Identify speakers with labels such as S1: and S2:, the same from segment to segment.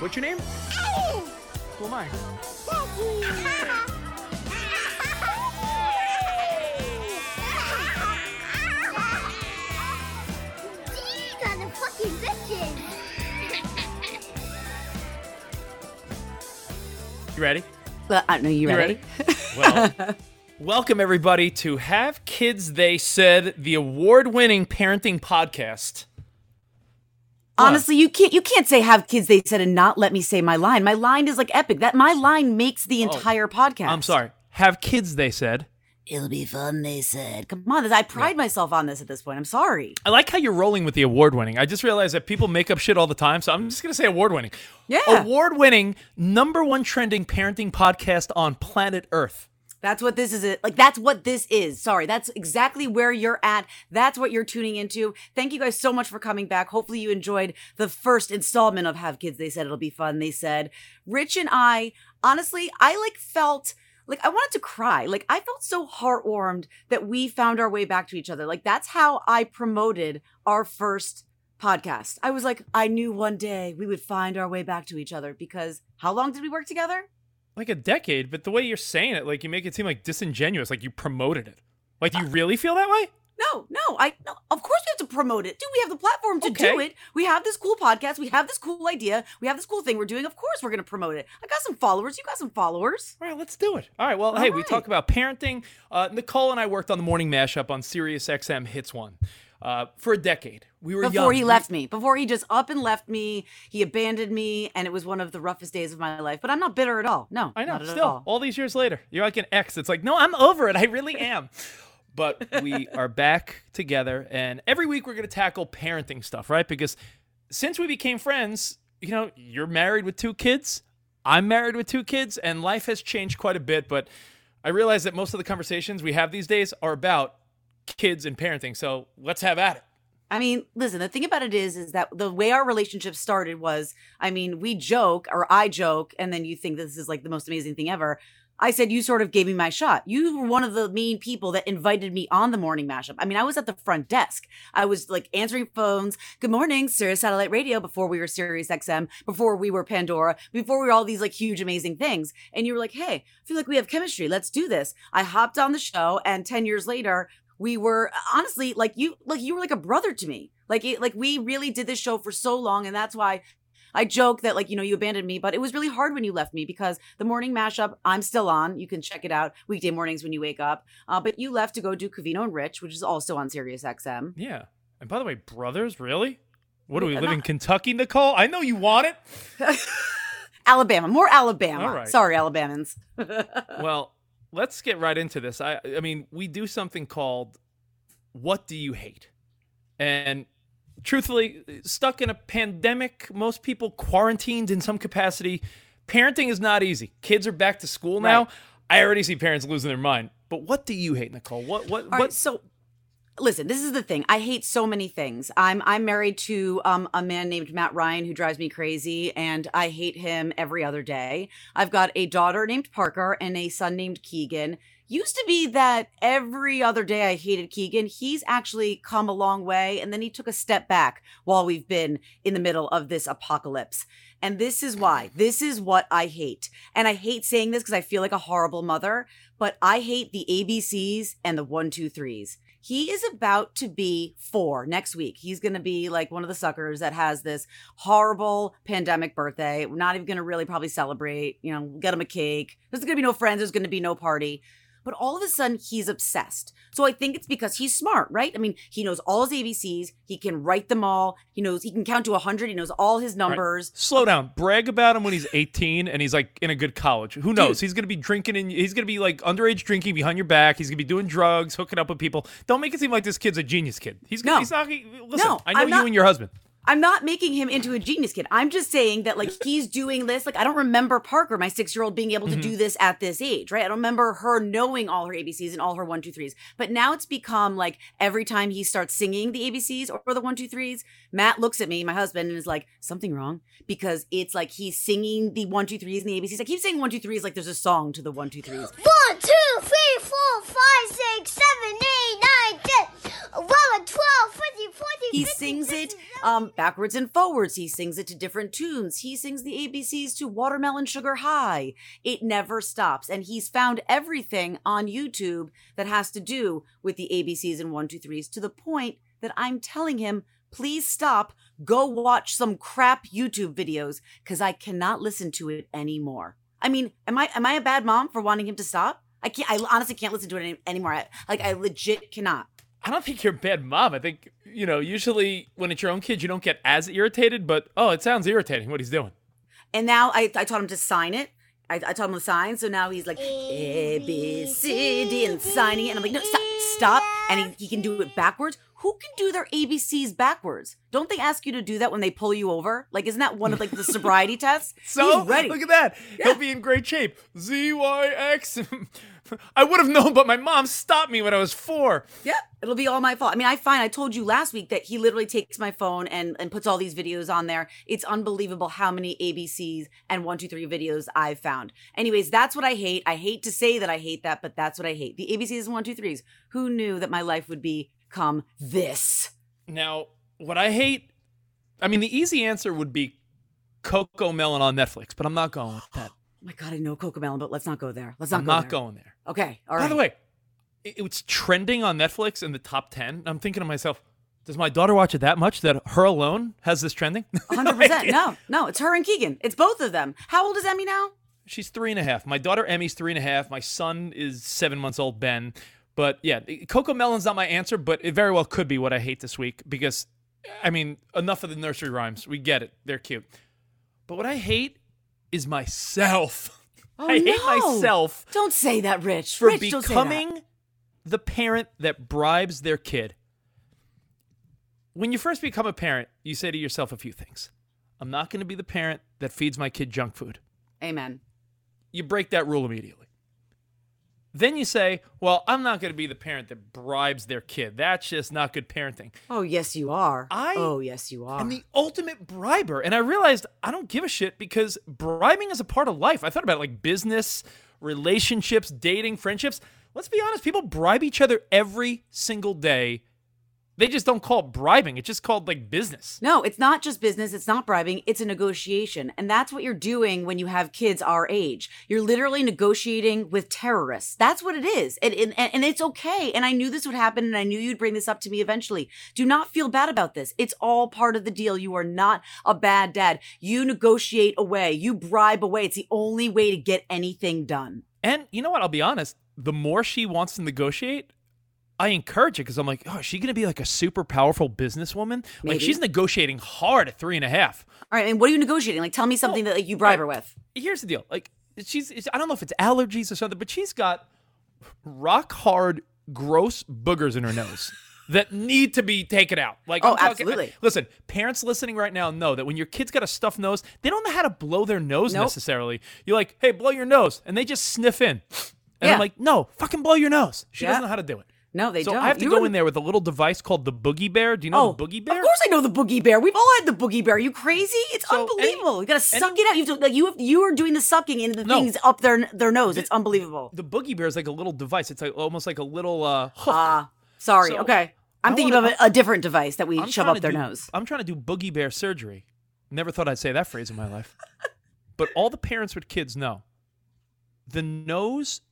S1: What's your name? Who am I?
S2: These are fucking bitches.
S1: You ready?
S3: Well, I know you
S1: You
S3: ready.
S1: Well, welcome everybody to Have Kids They Said, the award-winning parenting podcast.
S3: Honestly, you can't you can't say have kids they said and not let me say my line. My line is like epic. That my line makes the oh. entire podcast.
S1: Oh, I'm sorry. Have Kids They Said.
S3: It'll be fun, they said. Come on, this- I pride myself on this at this point. I'm sorry.
S1: I like how you're rolling with the award-winning. I just realized that people make up shit all the time, so I'm just gonna say award-winning.
S3: Yeah.
S1: Award-winning, number one trending parenting podcast on planet Earth.
S3: That's what this is. Like that's what this is. Sorry, that's exactly where you're at. That's what you're tuning into. Thank you guys so much for coming back. Hopefully you enjoyed the first installment of Have Kids. They said it'll be fun. They said Rich and I, honestly, I like felt like I wanted to cry. Like I felt so heartwarmed that we found our way back to each other. Like that's how I promoted our first podcast. I was like, I knew one day we would find our way back to each other because how long did we work together?
S1: Like a decade, but the way you're saying it, like you make it seem like disingenuous, like you promoted it. Like, do you really feel that way?
S3: No, no, I no, of course we have to promote it. Dude, we have the platform to
S1: Okay.
S3: do it. We have this cool podcast, we have this cool idea, we have this cool thing we're doing. Of course we're gonna promote it. I got some followers, you got some followers.
S1: All right, let's do it. All right, well,
S3: All
S1: hey, we talk about parenting. Uh, Nicole and I worked on the morning mashup on Sirius XM Hits One uh, for a decade. We were
S3: Before
S1: young.
S3: he left me. Before he just up and left me, he abandoned me, and it was one of the roughest days of my life. But I'm not bitter at all. No.
S1: I know.
S3: Not at
S1: Still,
S3: all.
S1: all these years later, you're like an ex. It's like, no, I'm over it. I really am. But we are back together, and every week we're going to tackle parenting stuff, right? Because since we became friends, you know, you're married with two kids. I'm married with two kids, and life has changed quite a bit. But I realize that most of the conversations we have these days are about kids and parenting. So let's have at it.
S3: I mean, listen, the thing about it is, is that the way our relationship started was, I mean, we joke or I joke, and then you think this is like the most amazing thing ever. I said you sort of gave me my shot. You were one of the main people that invited me on the morning mashup. I mean, I was at the front desk. I was like answering phones. Good morning, Sirius Satellite Radio. Before we were Sirius XM, before we were Pandora, before we were all these like huge amazing things. And you were like, "Hey, I feel like we have chemistry. Let's do this." I hopped on the show, and ten years later, we were honestly like you like you were like a brother to me like it, like we really did this show for so long and that's why i joke that like you know you abandoned me but it was really hard when you left me because the morning mashup i'm still on you can check it out weekday mornings when you wake up uh, but you left to go do Covino and rich which is also on sirius xm
S1: Yeah. And by the way, brothers, really? What do we
S3: Yeah,
S1: live in
S3: not-
S1: Kentucky, Nicole? I know you want it.
S3: alabama more alabama
S1: right.
S3: sorry alabamans
S1: well, let's get right into this. I I mean, we do something called what do you hate? And truthfully, stuck in a pandemic, most people quarantined in some capacity. Parenting is not easy. Kids are back to school now.
S3: Right.
S1: I already see parents losing their mind. But what do you hate, Nicole? What what
S3: All
S1: what
S3: right, so listen, this is the thing. I hate so many things. I'm I'm married to um a man named Matt Ryan who drives me crazy and I hate him every other day. I've got a daughter named Parker and a son named Keegan. Used to be that every other day I hated Keegan. He's actually come a long way and then he took a step back while we've been in the middle of this apocalypse. And this is why. This is what I hate. And I hate saying this because I feel like a horrible mother, but I hate the ABCs and the one, two, threes. He is about to be four next week. He's going to be like one of the suckers that has this horrible pandemic birthday. We're not even going to really probably celebrate, you know, get him a cake. There's going to be no friends. There's going to be no party but all of a sudden he's obsessed. So I think it's because he's smart, right? I mean, he knows all his ABCs, he can write them all, he knows he can count to 100, he knows all his numbers.
S1: Right. Slow down. Brag about him when he's 18 and he's like in a good college. Who knows? Dude. He's going to be drinking and he's going to be like underage drinking behind your back. He's going to be doing drugs, hooking up with people. Don't make it seem like this kid's a genius kid. He's gonna, no. he's not listen, no, I know I'm you not, and your husband.
S3: I'm not making him into a genius kid. I'm just saying that like he's doing this. Like I don't remember Parker, my six year old, being able to mm-hmm. do this at this age, right? I don't remember her knowing all her ABCs and all her one two threes. But now it's become like every time he starts singing the ABCs or the one two threes, Matt looks at me, my husband, and is like, something wrong because it's like he's singing the one two threes and the ABCs. I keep saying one two threes like there's a song to the one two threes.
S2: One two three four five six seven eight
S3: he sings it um, backwards and forwards. He sings it to different tunes. He sings the ABCs to Watermelon Sugar High. It never stops. And he's found everything on YouTube that has to do with the ABCs and 1, 2, 3s to the point that I'm telling him, please stop, go watch some crap YouTube videos because I cannot listen to it anymore. I mean, am I am I a bad mom for wanting him to stop? I can't. I honestly can't listen to it any, anymore. I, like I legit cannot.
S1: I don't think you're a bad mom. I think, you know, usually when it's your own kid, you don't get as irritated, but oh, it sounds irritating what he's doing.
S3: And now I, I taught him to sign it. I, I taught him to sign. So now he's like A, B, C, D, and signing it. And I'm like, no, stop, stop. And he, he can do it backwards. Who can do their ABCs backwards? Don't they ask you to do that when they pull you over? Like, isn't that one of like the sobriety tests?
S1: So
S3: he's ready.
S1: Look at that. Yeah. He'll be in great shape. Z Y X. I would have known, but my mom stopped me when I was four.
S3: Yeah, it'll be all my fault. I mean, I find I told you last week that he literally takes my phone and, and puts all these videos on there. It's unbelievable how many ABCs and one, two, three videos I've found. Anyways, that's what I hate. I hate to say that I hate that, but that's what I hate. The ABCs and one, two, threes. Who knew that my life would become this?
S1: Now, what I hate, I mean, the easy answer would be CoComelon on Netflix, but I'm not going with that.
S3: Oh my god, I know CoComelon, but let's not go there. Let's not
S1: I'm
S3: go
S1: not
S3: there.
S1: going there.
S3: Okay, all right.
S1: By the way, it, it's trending on Netflix in the top 10. I'm thinking to myself, does my daughter watch it that much that her alone has this trending?
S3: 100%. no, no, it's her and Keegan. It's both of them. How old is Emmy now?
S1: She's three and a half. My daughter Emmy's three and a half. My son is seven months old, Ben. But yeah, CoComelon's not my answer, but it very well could be what I hate this week because, I mean, enough of the nursery rhymes. We get it. They're cute. But what I hate is myself.
S3: Oh,
S1: I
S3: no.
S1: hate myself.
S3: Don't say that, Rich.
S1: For
S3: Rich,
S1: becoming the parent that bribes their kid. When you first become a parent, you say to yourself a few things. I'm not going to be the parent that feeds my kid junk food.
S3: Amen.
S1: You break that rule immediately. Then you say, well, I'm not going to be the parent that bribes their kid. That's just not good parenting.
S3: Oh, yes, you are.
S1: I
S3: oh, yes, you are.
S1: I'm the ultimate briber. And I realized I don't give a shit because bribing is a part of life. I thought about it like business, relationships, dating, friendships. Let's be honest, people bribe each other every single day they just don't call it bribing. It's just called like business.
S3: No, it's not just business. It's not bribing. It's a negotiation. And that's what you're doing when you have kids our age. You're literally negotiating with terrorists. That's what it is. And, and, and it's okay. And I knew this would happen and I knew you'd bring this up to me eventually. Do not feel bad about this. It's all part of the deal. You are not a bad dad. You negotiate away, you bribe away. It's the only way to get anything done.
S1: And you know what? I'll be honest. The more she wants to negotiate, I encourage it because I'm like, oh, is she going to be like a super powerful businesswoman?
S3: Maybe.
S1: Like she's negotiating hard at three and a half.
S3: All right, and what are you negotiating? Like, tell me something well, that like you bribe right. her with.
S1: Here's the deal. Like, she's I don't know if it's allergies or something, but she's got rock hard, gross boogers in her nose. that need to be taken out. Like,
S3: oh, talking, absolutely.
S1: Listen, parents listening right now know that when your kid's got a stuffed nose, they don't know how to blow their nose nope. necessarily. You're like, hey, blow your nose, and they just sniff in. And yeah. I'm like, no, fucking blow your nose. She yeah. doesn't know how to do it.
S3: No, they
S1: so
S3: don't.
S1: I have to
S3: you
S1: go in there with a little device called the Boogie Bear. Do you know
S3: oh,
S1: the Boogie Bear?
S3: Of course, I know the Boogie Bear. We've all had the Boogie Bear. Are you crazy? It's so unbelievable. Any, you gotta suck any, it out. You have to, like you have, you are doing the sucking into the no, things up their their nose. The, it's unbelievable.
S1: The Boogie Bear is like a little device. It's like almost like a little uh, hook.
S3: Ah, uh, sorry. So okay, I'm I thinking wanna, of a, a, different device that we
S1: I'm
S3: shove up their
S1: do,
S3: nose.
S1: I'm trying to do Boogie Bear surgery. Never thought I'd say that phrase in my life. but all the parents with kids know the nose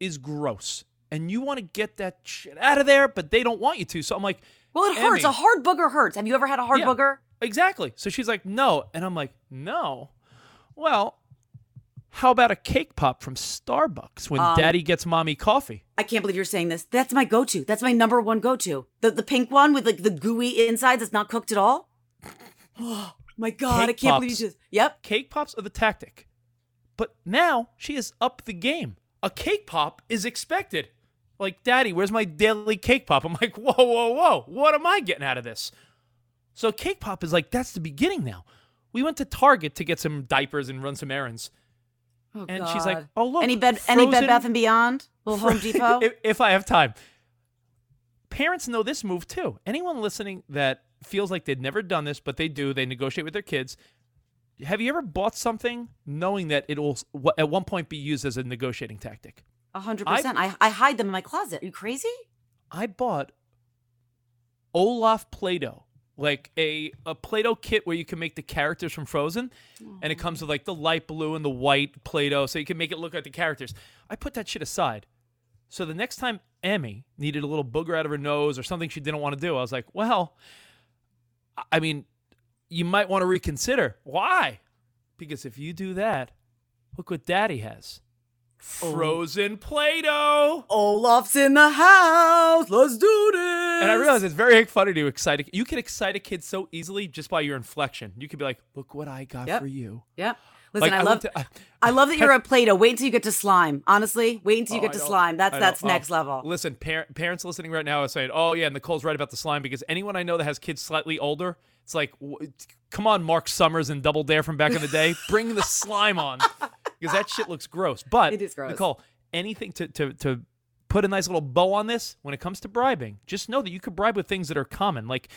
S1: is gross and you want to get that shit out of there, but they don't want you to. So I'm like,
S3: Well, it hurts. A hard booger hurts. Have you ever had a hard
S1: Yeah.
S3: booger?
S1: Exactly. So she's like, no. And I'm like, no. Well, how about a cake pop from Starbucks when
S3: Um,
S1: daddy gets mommy coffee?
S3: I can't believe you're saying this. That's my go-to. That's my number one go-to. The the pink one with like the gooey insides that's not cooked at all. Oh my god, I can't believe you
S1: pops.
S3: just. Yep.
S1: Cake pops are the tactic. But now she has upped the game. A cake pop is expected. Like, daddy, where's my daily cake pop? I'm like, whoa, whoa, whoa. What am I getting out of this? So cake pop is like, that's the beginning now. We went to Target to get some diapers and run some errands.
S3: Oh,
S1: And she's like,
S3: God.
S1: "Oh, look,
S3: any bed, any Bed Bath and Beyond, little Home Depot."
S1: if, if I have time. Parents know this move too. Anyone listening that feels like they've never done this, but they do, they negotiate with their kids. Have you ever bought something knowing that it will at one point be used as a negotiating tactic?
S3: A hundred percent. I I hide them in my closet. Are you crazy?
S1: I bought Olaf Play-Doh, like a a Play-Doh kit where you can make the characters from Frozen, and it comes with like the light blue and the white Play-Doh, so you can make it look like the characters. I put that shit aside. So the next time Emmy needed a little booger out of her nose or something she didn't want to do, I was like, well, I mean, you might want to reconsider. Why? Because if you do that, look what Daddy has. Oh. Frozen Play-Doh.
S3: Olaf's in the house. Let's do this.
S1: And I realize it's very funny to excite. A, you can excite a kid so easily just by your inflection. You could be like, "Look what I got
S3: Yep.
S1: for you."
S3: Yep. Listen,
S1: Like,
S3: I,
S1: I
S3: love.
S1: looked at-
S3: I love that you're a Play-Doh. Wait until you get to slime. Honestly, wait until you
S1: Oh,
S3: get
S1: I
S3: to slime. That's that's
S1: Oh,
S3: next level.
S1: Listen, par- parents listening right now are saying, "Oh yeah, and Nicole's right about the slime," because anyone I know that has kids slightly older, it's like, w- come on, Mark Summers and Double Dare from back in the day, bring the slime on, because that shit looks gross. But
S3: It is gross.
S1: Nicole, anything to to to put a nice little bow on this when it comes to bribing, just know that you could bribe with things that are common, like.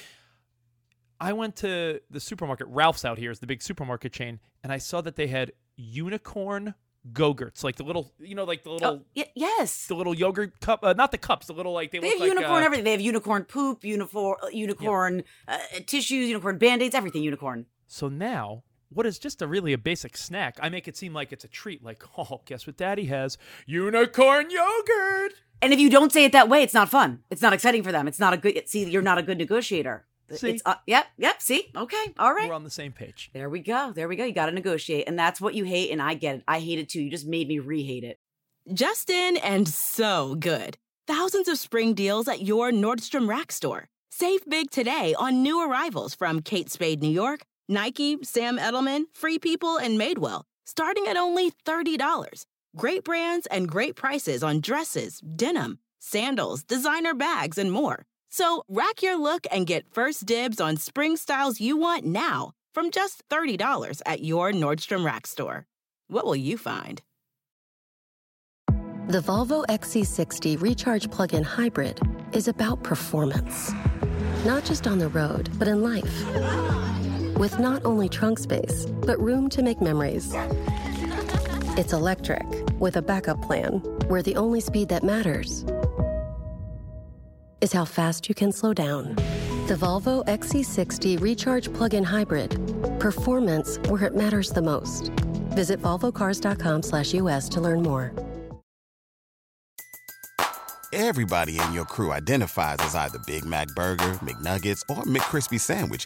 S1: I went to the supermarket. Ralph's out here is the big supermarket chain, and I saw that they had unicorn go-gurts, like the little, you know, like the little
S3: Oh, y- yes.
S1: the little yogurt cup, uh, not the cups, the little like they,
S3: They have
S1: like
S3: unicorn
S1: uh,
S3: everything. They have unicorn poop, unicorn, unicorn uh, tissues, unicorn band-aids, everything unicorn.
S1: So now, what is just a really a basic snack? I make it seem like it's a treat. Like, oh, guess what Daddy has? Unicorn yogurt.
S3: And if you don't say it that way, it's not fun. It's not exciting for them. It's not a good. See, you're not a good negotiator.
S1: See?
S3: It's, uh, yep, yep. See, okay, all right.
S1: We're on the same page.
S3: There we go. There we go. You got to negotiate, and that's what you hate, and I get it. I hate it too. You just made me re-hate it.
S4: Justin and so good. Thousands of spring deals at your Nordstrom Rack store. Save big today on new arrivals from Kate Spade New York, Nike, Sam Edelman, Free People, and Madewell, starting at only $30. Great brands and great prices on dresses, denim, sandals, designer bags, and more. So rack your look and get first dibs on spring styles you want now from just $30 at your Nordstrom Rack store. What will you find?
S5: The Volvo XC60 Recharge Plug in Hybrid is about performance. Not just on the road, but in life. With not only trunk space, but room to make memories. It's electric, with a backup plan, where the only speed that matters is how fast you can slow down. The Volvo XC60 Recharge Plug in Hybrid. Performance where it matters the most. Visit volvocars.com slash US to learn more.
S6: Everybody in your crew identifies as either Big Mac Burger, McNuggets, or McCrispy Sandwich.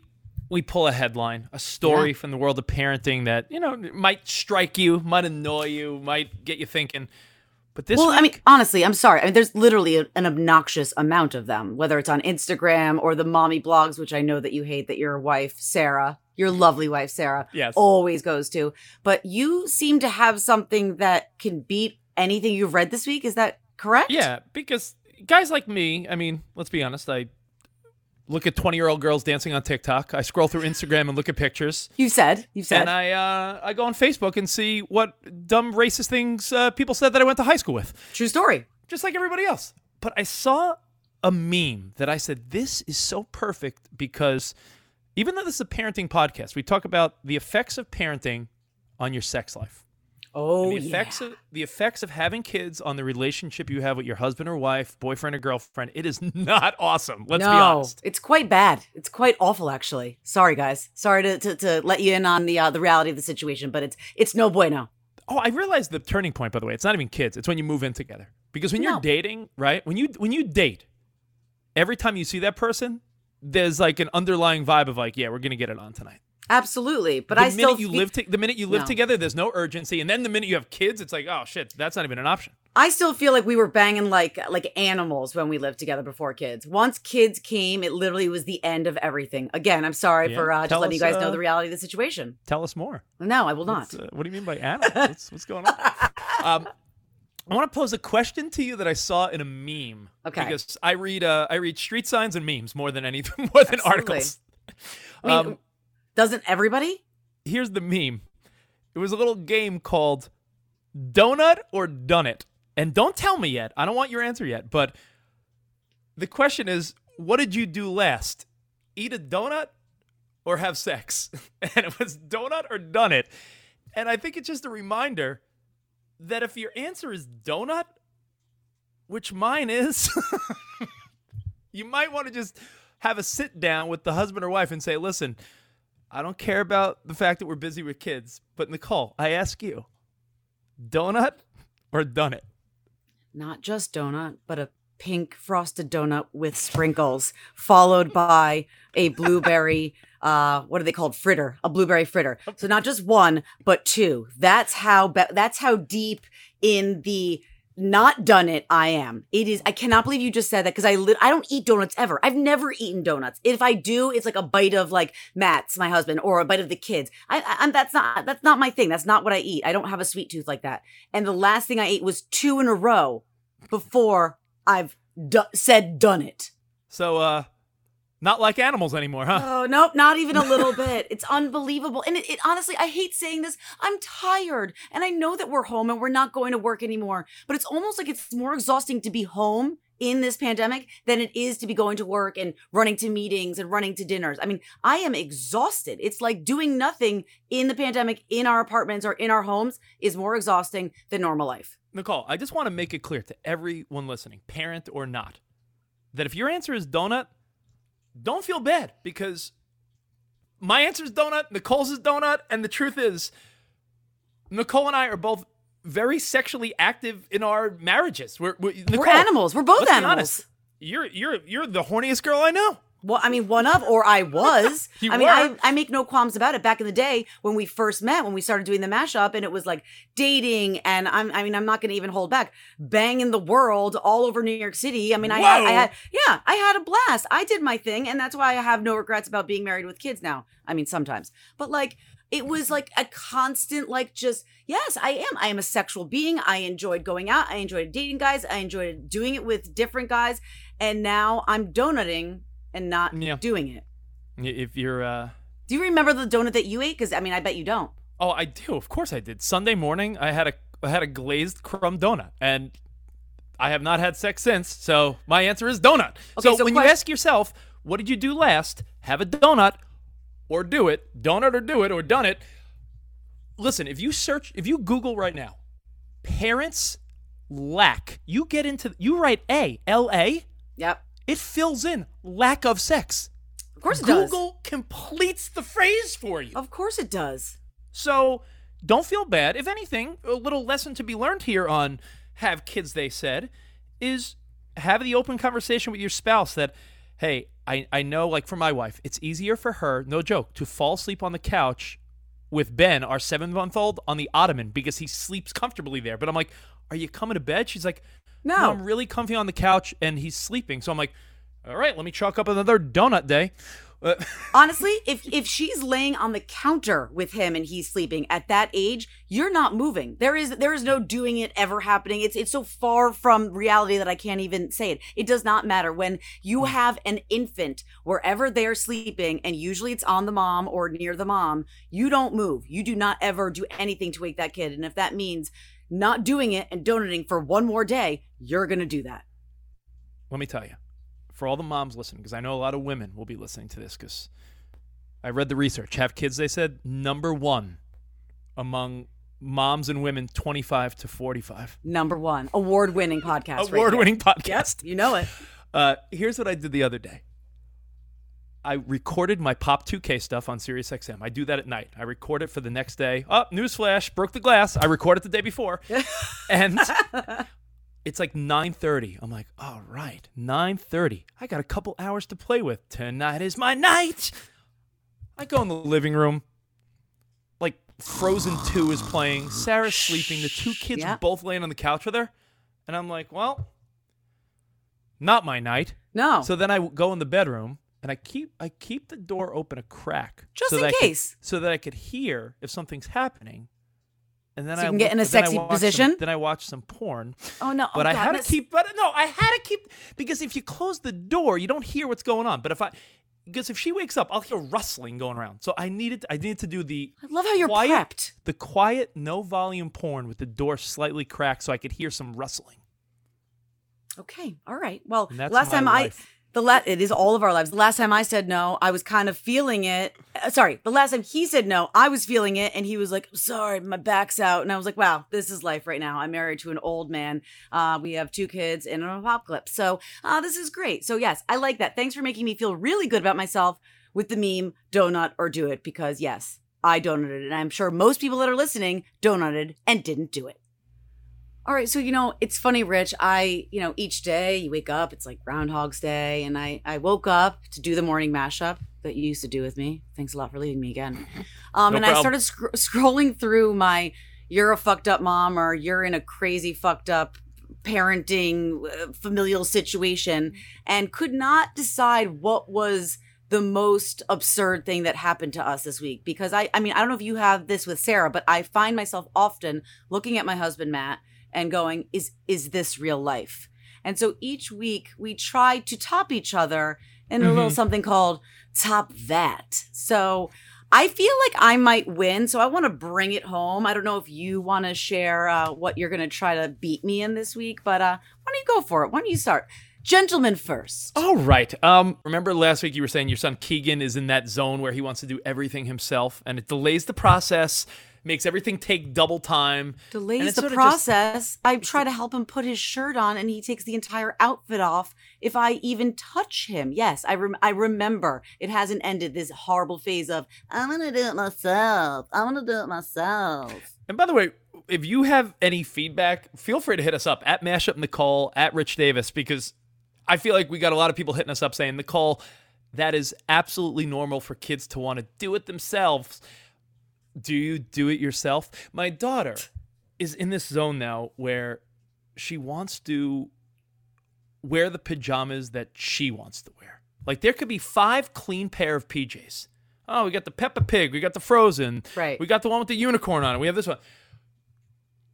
S1: we pull a headline, a story
S3: Yeah.
S1: from the world of parenting that you know might strike you, might annoy you, might get you thinking. But this
S3: well,
S1: week,
S3: I mean, honestly, I'm sorry. I mean, there's literally a- an obnoxious amount of them, whether it's on Instagram or the mommy blogs, which I know that you hate, that your wife, Sarah, your lovely wife, Sarah,
S1: Yes.
S3: always goes to. But you seem to have something that can beat anything you've read this week. Is that correct?
S1: yeah, because guys like me, I mean, let's be honest, I look at twenty-year-old girls dancing on TikTok. I scroll through Instagram and look at pictures.
S3: You've said. You've said.
S1: and I uh, I go on Facebook and see what dumb racist things uh, people said that I went to high school with,
S3: True story.
S1: just like everybody else. But I saw a meme that I said this is so perfect because even though this is a parenting podcast, we talk about the effects of parenting on your sex life.
S3: Oh,
S1: the effects
S3: yeah.
S1: of the effects of having kids on the relationship you have with your husband or wife, boyfriend or girlfriend. It is not awesome. Let's
S3: no,
S1: be honest.
S3: it's quite bad. It's quite awful, actually. Sorry, guys. Sorry to, to, to let you in on the uh, the reality of the situation, but it's it's no bueno.
S1: Oh, I realized the turning point. By the way, it's not even kids. It's when you move in together. Because when you're dating, right? When you when you date, every time you see that person, there's like an underlying vibe of like, yeah, we're gonna get it on tonight.
S3: Absolutely, but
S1: the
S3: I
S1: minute
S3: still
S1: you
S3: fe-
S1: live, to- the minute you live
S3: No.
S1: together, there's no urgency, and then the minute you have kids, it's like, oh shit, that's not even an option.
S3: I still feel like we were banging like like animals when we lived together before kids. Once kids came, it literally was the end of everything. Again, I'm sorry
S1: Yeah.
S3: for uh, just letting you
S1: us,
S3: guys know
S1: uh,
S3: the reality of the situation.
S1: Tell us more.
S3: No, I will not.
S1: Uh, what do you mean by animals? what's, what's going on? Um, I want to pose a question to you that I saw in a meme.
S3: Okay.
S1: Because I read uh, I read street signs and memes more than anything more than
S3: Absolutely.
S1: articles.
S3: I mean,
S1: Um,
S3: doesn't everybody?
S1: here's the meme. It was a little game called Donut or Done It. And don't tell me yet. I don't want your answer yet. But the question is, what did you do last? Eat a donut or have sex? And it was donut or done it. And I think it's just a reminder that if your answer is donut, which mine is, you might want to just have a sit down with the husband or wife and say, listen, I don't care about the fact that we're busy with kids, but Nicole, I ask you, donut or donut?
S3: Not just donut, but a pink frosted donut with sprinkles, followed by a blueberry. Uh, what are they called? Fritter, a blueberry fritter. So not just one, but two. That's how. Be- that's how deep in the not done it I am. It is. I cannot believe you just said that because I li- I don't eat donuts ever. I've never eaten donuts. If I do, it's like a bite of like Matt's, my husband, or a bite of the kids. I, I'm that's not that's not my thing. That's not what I eat. I don't have a sweet tooth like that. And the last thing I ate was two in a row before I've said done it.
S1: So, uh, not like animals anymore, huh?
S3: Oh, nope, not even a little bit. It's unbelievable. And it, it honestly, I hate saying this. I'm tired. And I know that we're home and we're not going to work anymore. But it's almost like it's more exhausting to be home in this pandemic than it is to be going to work and running to meetings and running to dinners. I mean, I am exhausted. It's like doing nothing in the pandemic in our apartments or in our homes is more exhausting than normal life.
S1: Nicole, I just want to make it clear to everyone listening, parent or not, that if your answer is donut, don't feel bad because my answer is donut, Nicole's is donut, and the truth is, Nicole and I are both very sexually active in our marriages. We're, we're, Nicole,
S3: we're animals. We're both animals.
S1: honest. You're you're you're the horniest girl I know.
S3: Well, I mean, one of, or I was. I mean. I, I make no qualms about it. Back in the day when we first met, when we started doing the mashup, and it was like dating, and I'm, I mean, I'm not going to even hold back, banging the world all over New York City. I mean, I had, I had, yeah, I had a blast. I did my thing, and that's why I have no regrets about being married with kids now. I mean, sometimes, but like, it was like a constant, like, just yes, I am. I am a sexual being. I enjoyed going out. I enjoyed dating guys. I enjoyed doing it with different guys, and now I'm donutting and not
S1: Yeah.
S3: doing it.
S1: If you're uh
S3: Do you remember the donut that you ate? Because I mean, I bet you don't.
S1: Oh, I do. Of course I did. Sunday morning, I had a I had a glazed crumb donut, and I have not had sex since. So my answer is donut.
S3: Okay,
S1: so,
S3: so
S1: when you ask yourself, what did you do last? Have a donut, or do it. Donut or do it or done it. Listen, if you search, if you Google right now, parents lack. You get into you write A L A.
S3: Yep.
S1: It fills in lack of sex.
S3: Of course it does.
S1: Google completes the phrase for you.
S3: Of course it does.
S1: So don't feel bad. If anything, a little lesson to be learned here on Have Kids, they said, is have the open conversation with your spouse that, hey, I, I know, like for my wife, it's easier for her, no joke, to fall asleep on the couch with Ben, our seven month old, on the ottoman because he sleeps comfortably there. But I'm like, are you coming to bed? She's like,
S3: No.
S1: I'm really comfy on the couch and he's sleeping. So I'm like, all right, let me chalk up another donut day. Uh,
S3: Honestly, if if she's laying on the counter with him and he's sleeping at that age, you're not moving. There is there is no doing it ever happening. It's it's so far from reality that I can't even say it. It does not matter when you have an infant wherever they're sleeping and usually it's on the mom or near the mom, you don't move. You do not ever do anything to wake that kid. And if that means not doing it and donutting for one more day, you're going to do that.
S1: let me tell you, for all the moms listening, because I know a lot of women will be listening to this, because I read the research. Have kids, they said, number one among moms and women 25 to 45.
S3: Number one, award winning podcast.
S1: Award winning
S3: there.
S1: podcast.
S3: You know it.
S1: Uh, here's what I did the other day. I recorded my Pop 2K stuff on SiriusXM. I do that at night. I record it for the next day. Oh, newsflash, broke the glass. I record it the day before. and it's like 9:30. I'm like, "All right, 9:30. I got a couple hours to play with. Tonight is my night." I go in the living room. Like Frozen 2 is playing. Sarah's sleeping. The two kids
S3: Yeah.
S1: are both laying on the couch with her. And I'm like, "Well, not my night."
S3: No.
S1: So then I go in the bedroom and I keep I keep the door open a crack
S3: Just
S1: so
S3: in
S1: I could-
S3: case.
S1: so that I could hear if something's happening. And then
S3: So
S1: I
S3: can get in a sexy
S1: watch some-
S3: position?
S1: then I watch some porn.
S3: oh no.
S1: Oh, but
S3: oh,
S1: I
S3: God,
S1: had to keep. But no, I had to keep because if you close the door, you don't hear what's going on. But if I because if she wakes up, I'll hear rustling going around. So I needed I needed to do the
S3: I love how you're
S1: quiet,
S3: prepped.
S1: the quiet, no volume porn with the door slightly cracked, so I could hear some rustling.
S3: Okay. All right. Well,
S1: that's
S3: last time
S1: life.
S3: I the la- it is all of our lives. The last time I said no, I was kind of feeling it. Uh, sorry, the last time he said no, I was feeling it, and he was like, "Sorry, my back's out," and I was like, "Wow, this is life right now." I'm married to an old man. Uh, we have two kids and a pop clip, so uh, this is great. So yes, I like that. Thanks for making me feel really good about myself with the meme "Donut or Do It" because yes, I donated, and I'm sure most people that are listening donated and didn't do it. All right, so you know, it's funny, Rich. I, you know, each day you wake up, it's like Groundhog's Day, and I I woke up to do the morning mashup that you used to do with me. Thanks a lot for leaving me again. Um,
S1: No
S3: and I started scr- scrolling through my "You're a fucked up mom" or "You're in a crazy fucked up parenting uh, familial situation," and could not decide what was the most absurd thing that happened to us this week because I I mean I don't know if you have this with Sarah but I find myself often looking at my husband Matt and going is is this real life and so each week we try to top each other in a little something called top that so I feel like I might win, so I want to bring it home. I don't know if you want to share uh, what you're going to try to beat me in this week, but uh, why don't you go for it? Why don't you start? Gentlemen first.
S1: All right. Um, remember last week you were saying your son Keegan is in that zone where he wants to do everything himself, and it delays the process, makes everything take double time.
S3: delays the
S1: sorta just-
S3: process. I try to help him put his shirt on, and he takes the entire outfit off if I even touch him. Yes, I rem- I remember it hasn't ended this horrible phase of I'm gonna do it myself. I'm gonna do it myself.
S1: And by the way, if you have any feedback, feel free to hit us up at Mashup Nicole at Rich Davis because I feel like we got a lot of people hitting us up saying Nicole, that is absolutely normal for kids to want to do it themselves. Do you do it yourself? My daughter is in this zone now where she wants to wear the pajamas that she wants to wear. Like there could be five clean pair of PJs. Oh, we got the Peppa Pig, we got the Frozen,
S3: Right.
S1: We got the one with the unicorn on it. We have this one.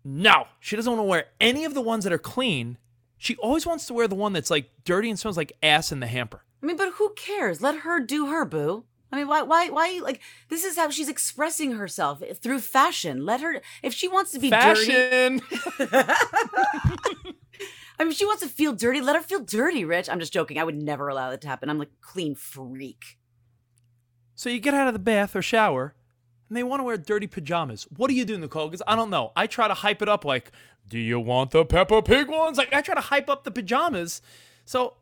S1: No, she doesn't want to wear any of the ones that are clean. She always wants to wear the one that's like dirty and smells like ass in the hamper.
S3: I mean, but who cares? Let her do her, boo. I mean, why, why, why? Like, this is how she's expressing herself eh, through fashion. Let her, if she wants to be dirty. I mean, she wants to feel dirty. Let her feel dirty, Rich. I'm just joking. I would never allow that to happen. I'm like clean freak.
S1: so you get out of the bath or shower, and they want to wear dirty pajamas. What do you do, Nicole? Because I don't know. I try to hype it up like, do you want the Peppa Pig ones? Like I try to hype up the pajamas. So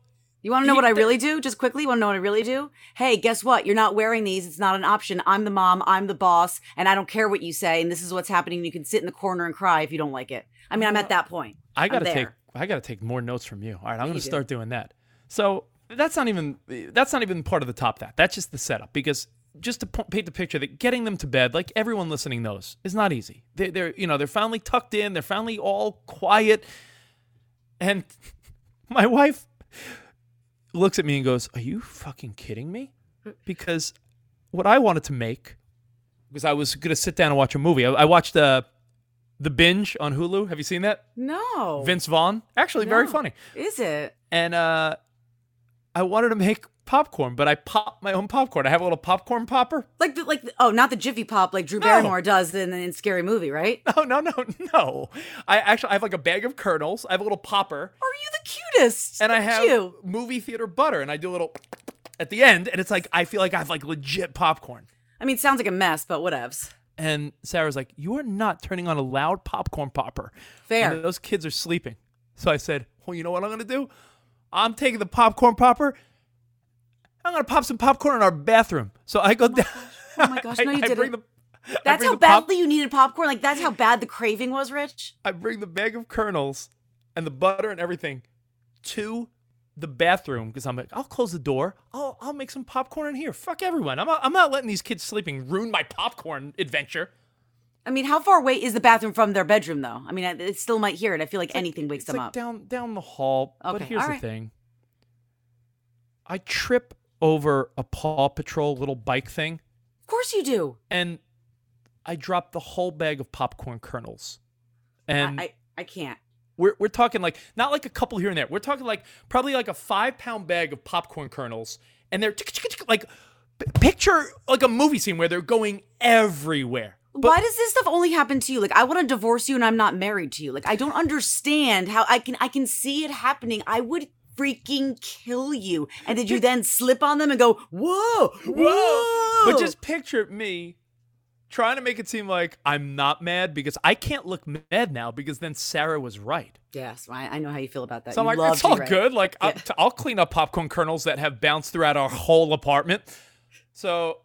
S3: You want to know what I really do? Just quickly, you want to know what I really do? Hey, guess what? You're not wearing these. It's not an option. I'm the mom. I'm the boss, and I don't care what you say. And this is what's happening. You can sit in the corner and cry if you don't like it. I mean, I'm at that point.
S1: I gotta take I gotta take more notes from you. All right, I'm
S3: you
S1: gonna
S3: do.
S1: start doing that. So that's not even that's not even part of the top that. That's just the setup because just to paint the picture that getting them to bed, like everyone listening knows, is not easy. They, they're you know they're finally tucked in, they're finally all quiet, and my wife looks at me and goes, "Are you fucking kidding me?" Because what I wanted to make was I was gonna sit down and watch a movie. I, I watched uh, the binge on Hulu. Have you seen that?
S3: No.
S1: Vince Vaughn. Actually, very funny.
S3: Is it?
S1: And uh, I wanted to make popcorn, but I pop my own popcorn. I have a little popcorn popper.
S3: Like the, like the, oh, not the Jiffy Pop like Drew
S1: No.
S3: Barrymore does in, in Scary Movie, right?
S1: No, no, no, no. I actually I have like a bag of kernels. I have a little popper,
S3: Are you the cutest?
S1: and I
S3: Look at
S1: have
S3: you.
S1: movie theater butter, and I do a little at the end, and it's like I feel like I have like legit popcorn.
S3: I mean, sounds like a mess, but whatevs.
S1: And Sarah's like, "You are not turning on a loud popcorn popper.
S3: Fair.
S1: And those kids are sleeping." So I said, "Well, you know what I'm gonna do? I'm taking the popcorn popper. I'm gonna pop some popcorn in our bathroom." So I go oh down.
S3: Oh my gosh, no, you
S1: I, I bring
S3: didn't.
S1: the-
S3: That's how
S1: the pop-
S3: badly you needed popcorn. Like that's how bad the craving was, Rich.
S1: I bring the bag of kernels and the butter and everything to the bathroom because I'm like, I'll close the door. I'll I'll make some popcorn in here. Fuck everyone. I'm not, I'm not letting these kids sleeping ruin my popcorn adventure.
S3: I mean, how far away is the bathroom from their bedroom, though? I mean, I- it still might hear it. I feel like anything wakes
S1: It's
S3: them
S1: like
S3: up.
S1: down down the hall.
S3: Okay,
S1: but
S3: here's
S1: the thing. I trip over a Paw Patrol little bike thing
S3: Of course you do.
S1: and I dropped the whole bag of popcorn kernels. And
S3: I, I I can't.
S1: We're, we're talking like not like a couple here and there. We're talking like probably like a five pound bag of popcorn kernels, and they're like picture like a movie scene where they're going everywhere. But
S3: Why does this stuff only happen to you? Like, I want to divorce you, and I'm not married to you. Like, I don't understand how I can I can see it happening. I would freaking kill you. And did you then slip on them and go, whoa, whoa?
S1: but just picture me trying to make it seem like I'm not mad because I can't look mad now because then Sarah was right.
S3: yes, I, know how you feel about that.
S1: So I'm like, it's all
S3: right.
S1: good. Like, I'll,
S3: Yeah.
S1: t- I'll clean up popcorn kernels that have bounced throughout our whole apartment. So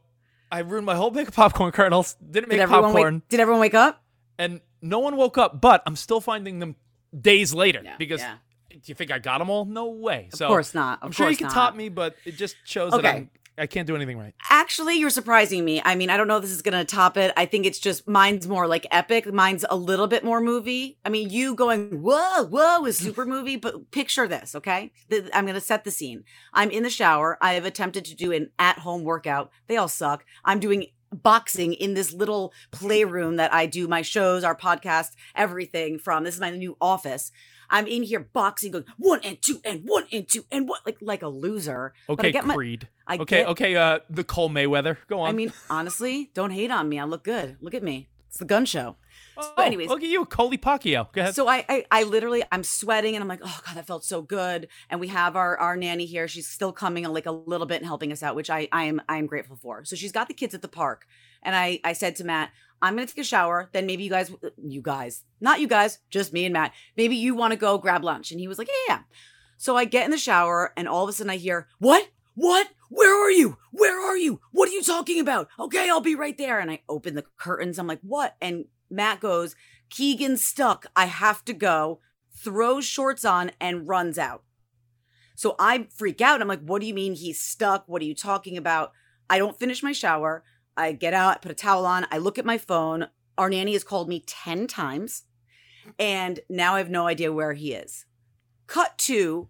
S1: I ruined my whole bag of popcorn kernels. Didn't make
S3: Did
S1: popcorn.
S3: wake? Did everyone wake up?
S1: and no one woke up, but I'm still finding them days later
S3: Yeah,
S1: because
S3: yeah.
S1: Do you think I got them all? No way. So Of
S3: course not. Of
S1: I'm sure you can
S3: not.
S1: top me, but it just shows that I'm, I can't do anything right.
S3: Actually, you're surprising me. I mean, I don't know if this is going to top it. I think it's just mine's more like epic. Mine's a little bit more movie. I mean, you going, whoa, whoa, is super movie, but picture this, okay? I'm going to set the scene. I'm in the shower. I have attempted to do an at home workout. They all suck. I'm doing boxing in this little playroom that I do my shows, our podcast, everything from. This is my new office. I'm in here boxing, going one and two and one and two and what, like like a loser. But I
S1: Okay,
S3: get my-
S1: Creed.
S3: I
S1: okay,
S3: get-
S1: okay. Uh, the Cole Mayweather. Go on.
S3: I mean, honestly, don't hate on me. I look good. Look at me. It's the gun show.
S1: oh,
S3: but anyways-
S1: look at you, Coley Pacquiao. Go ahead.
S3: So I, I, I literally, I'm sweating, and I'm like, oh god, that felt so good. And we have our our nanny here. She's still coming like a little bit and helping us out, which I, I am, I am grateful for. So she's got the kids at the park, and I, I said to Matt, I'm gonna take a shower. Then maybe you guys, you guys, not you guys, just me and Matt. Maybe you want to go grab lunch. And he was like, yeah, yeah. So I get in the shower, and all of a sudden I hear, what? What? Where are you? Where are you? What are you talking about? Okay, I'll be right there. And I open the curtains. I'm like, what? And Matt goes, Keegan's stuck. I have to go. Throws shorts on and runs out. So I freak out. I'm like, what do you mean he's stuck? What are you talking about? I don't finish my shower. I get out, I put a towel on. I look at my phone. Our nanny has called me 10 times. And now I have no idea where he is. Cut to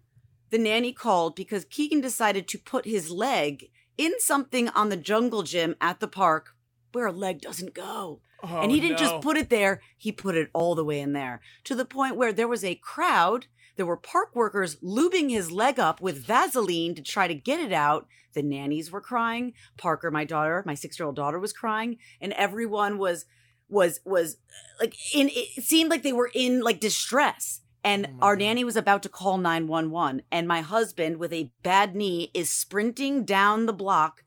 S3: the nanny called because Keegan decided to put his leg in something on the jungle gym at the park where a leg doesn't go.
S1: Oh,
S3: and he oh, didn't
S1: no.
S3: just put it there, he put it all the way in there to the point where there was a crowd. There were park workers lubing his leg up with Vaseline to try to get it out. The nannies were crying. Parker, my daughter, my six year old daughter, was crying, and everyone was was was uh, like in. It seemed like they were in like distress. And
S1: Oh
S3: our
S1: God.
S3: nanny was about to call 911. And my husband, with a bad knee, is sprinting down the block,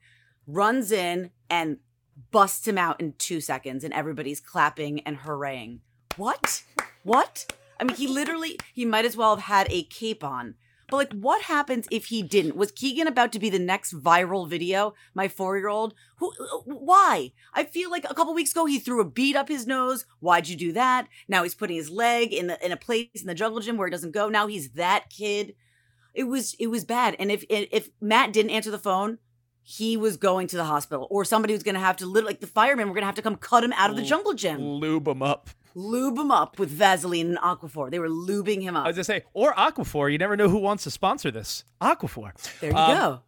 S3: runs in, and busts him out in two seconds. And everybody's clapping and hurraying. What? What? I mean, he literally, he might as well have had a cape on. But like, what happens if he didn't? Was Keegan about to be the next viral video? My four year old? Who? Uh, why? I feel like a couple weeks ago he threw a bead up his nose. Why'd you do that? Now he's putting his leg in the in a place in the jungle gym where it doesn't go. Now he's that kid. It was it was bad. And if if Matt didn't answer the phone, he was going to the hospital, or somebody was going to have to literally like the firemen were going to have to come cut him out of the jungle gym,
S1: lube him up.
S3: Lube him up with Vaseline and Aquaphor. They were lubing him up.
S1: I was just say, or Aquaphor. You never know who wants to sponsor this. Aquaphor.
S3: There you
S1: Um,
S3: go.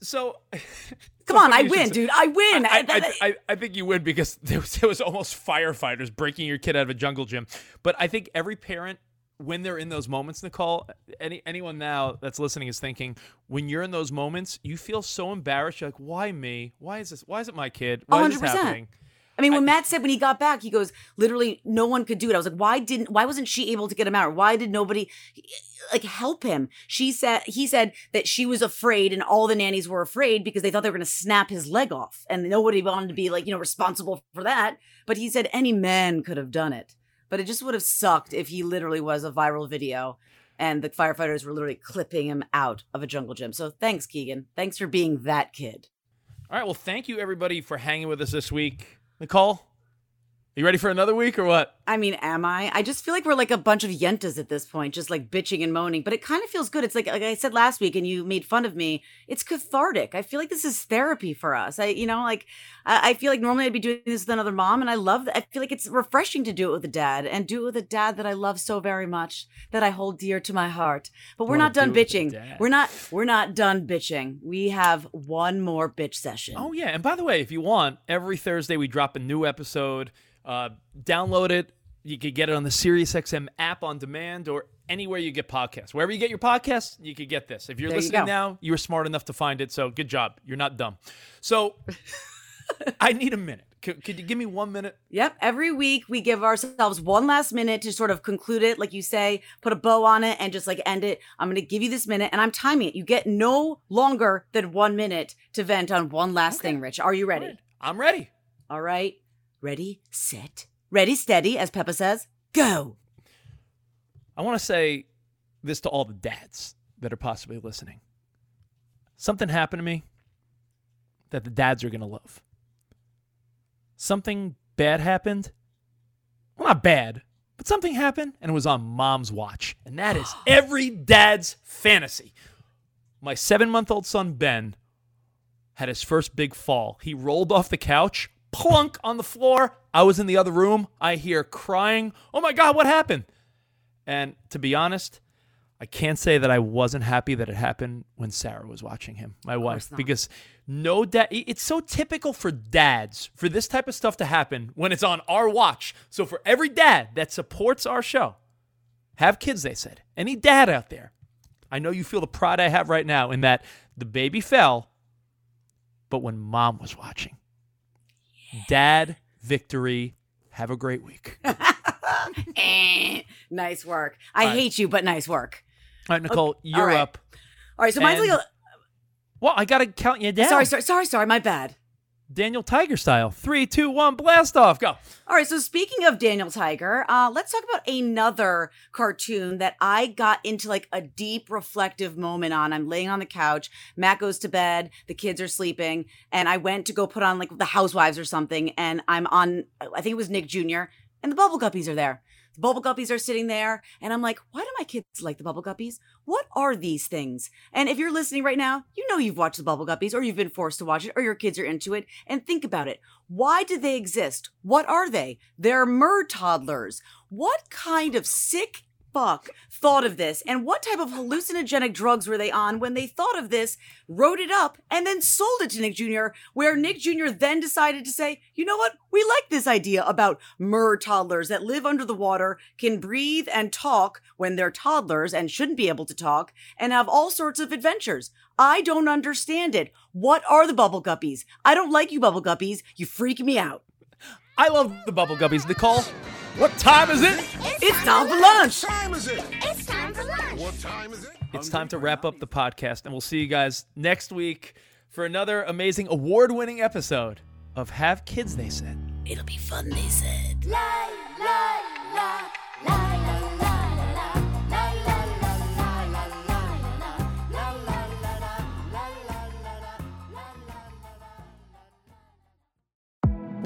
S1: So,
S3: Come on, I
S1: funny you should
S3: win, dude. I win.
S1: I,
S3: I-
S1: I, I, think you win because there was, there was almost firefighters breaking your kid out of a jungle gym. But I think every parent when they're in those moments, Nicole, any anyone now that's listening is thinking, when you're in those moments, you feel so embarrassed. You're like, why me? Why is this? Why is it my kid? Why is this
S3: 100%.
S1: happening?
S3: I mean, when Matt said when he got back, he goes, literally, no one could do it. I was like, why didn't, why wasn't she able to get him out? Why did nobody like help him? She said, he said that she was afraid and all the nannies were afraid because they thought they were going to snap his leg off and nobody wanted to be like, you know, responsible for that. But he said any man could have done it. But it just would have sucked if he literally was a viral video and the firefighters were literally clipping him out of a jungle gym. So thanks, Keegan. Thanks for being that kid.
S1: All right. Well, thank you everybody for hanging with us this week. Nicole, are you ready for another week or what?
S3: I mean, am I? I just feel like we're like a bunch of yentas at this point, just like bitching and moaning. But it kind of feels good. It's like like I said last week, and you made fun of me. It's cathartic. I feel like this is therapy for us. I, you know, like I, I feel like normally I'd be doing this with another mom, and I love that. I feel like it's refreshing to do it with a dad, and do it with a dad that I love so very much, that I hold dear to my heart. But we're not done
S1: do it with a
S3: bitching. We're not. We're not done bitching. We have one more bitch session.
S1: Oh yeah, and by the way, if you want, every Thursday we drop a new episode. Uh, download it. You could get it on the SiriusXM app on demand or anywhere you get podcasts. Wherever you get your podcasts, you could get this. If you're
S3: There
S1: listening
S3: go.
S1: now, you were smart enough to find it, so good job. You're not dumb. So I need a minute. Could, could you give me one minute?
S3: Yep. Every week we give ourselves one last minute to sort of conclude it, like you say, put a bow on it and just like end it. I'm going to give you this minute and I'm timing it. You get no longer than one minute to vent on one last thing, Rich. Are you ready?
S1: I'm ready.
S3: All right. Ready, set, ready, steady, as Peppa says. Go.
S1: I want to say this to all the dads that are possibly listening. Something happened to me that the dads are going to love. Something bad happened. Well, not bad, but something happened and it was on mom's watch. And that is every dad's fantasy. My seven month old son, Ben, had his first big fall. He rolled off the couch, plunk on the floor. I was in the other room. I hear crying. Oh my God, what happened? And to be honest, I can't say that I wasn't happy that it happened when Sarah was watching him, my wife, because no dad. It's so typical for dads for this type of stuff to happen when it's on our watch. So for every dad that supports our show, have kids. They said any dad out there, I know you feel the pride I have right now in that the baby fell, but when mom was watching, dad victory. Have a great week.
S3: Eh, nice work. I
S1: All right.
S3: hate you, but nice work.
S1: Right, Nicole, you're
S3: right.
S1: up.
S3: All right. So mine's
S1: And-
S3: like
S1: Well, I gotta count you down.
S3: Sorry, sorry, sorry, sorry. My bad.
S1: Daniel Tiger style. Three, two, one, blast off. Go.
S3: All right, so speaking of Daniel Tiger, uh, let's talk about another cartoon that I got into like a deep reflective moment on. I'm laying on the couch, Matt goes to bed, the kids are sleeping, and I went to go put on like the Housewives or something, and I'm on, I think it was Nick Jr., and the Bubble Guppies are there. Bubble Guppies are sitting there, and I'm like, why do my kids like the Bubble Guppies? What are these things? And if you're listening right now, you know you've watched the Bubble Guppies, or you've been forced to watch it, or your kids are into it, and think about it. Why do they exist? What are they? They're mer toddlers. What kind of sick fuck thought of this? And what type of hallucinogenic drugs were they on when they thought of this, wrote it up, and then sold it to Nick Jr., where Nick Jr. then decided to say, you know what? We like this idea about mer toddlers that live under the water, can breathe and talk when they're toddlers and shouldn't be able to talk, and have all sorts of adventures. I don't understand it. What are the bubble guppies? I don't like you, bubble guppies. You freak me out.
S1: I love the Bubble Guppies. Nicole, what time is it?
S3: It's time for lunch.
S7: What time is it?
S2: It's time for lunch.
S7: What time is it?
S1: It's time to wrap up the podcast, and we'll see you guys next week for another amazing award winning episode of Have Kids, They Said.
S3: It'll be fun, they said.
S2: La la la